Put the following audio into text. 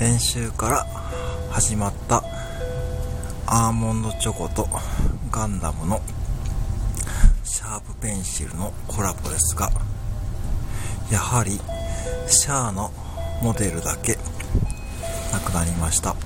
先週から始まったアーモンドチョコとガンダムのシャープペンシルのコラボですがやはりシャアのモデルだけなくなりました。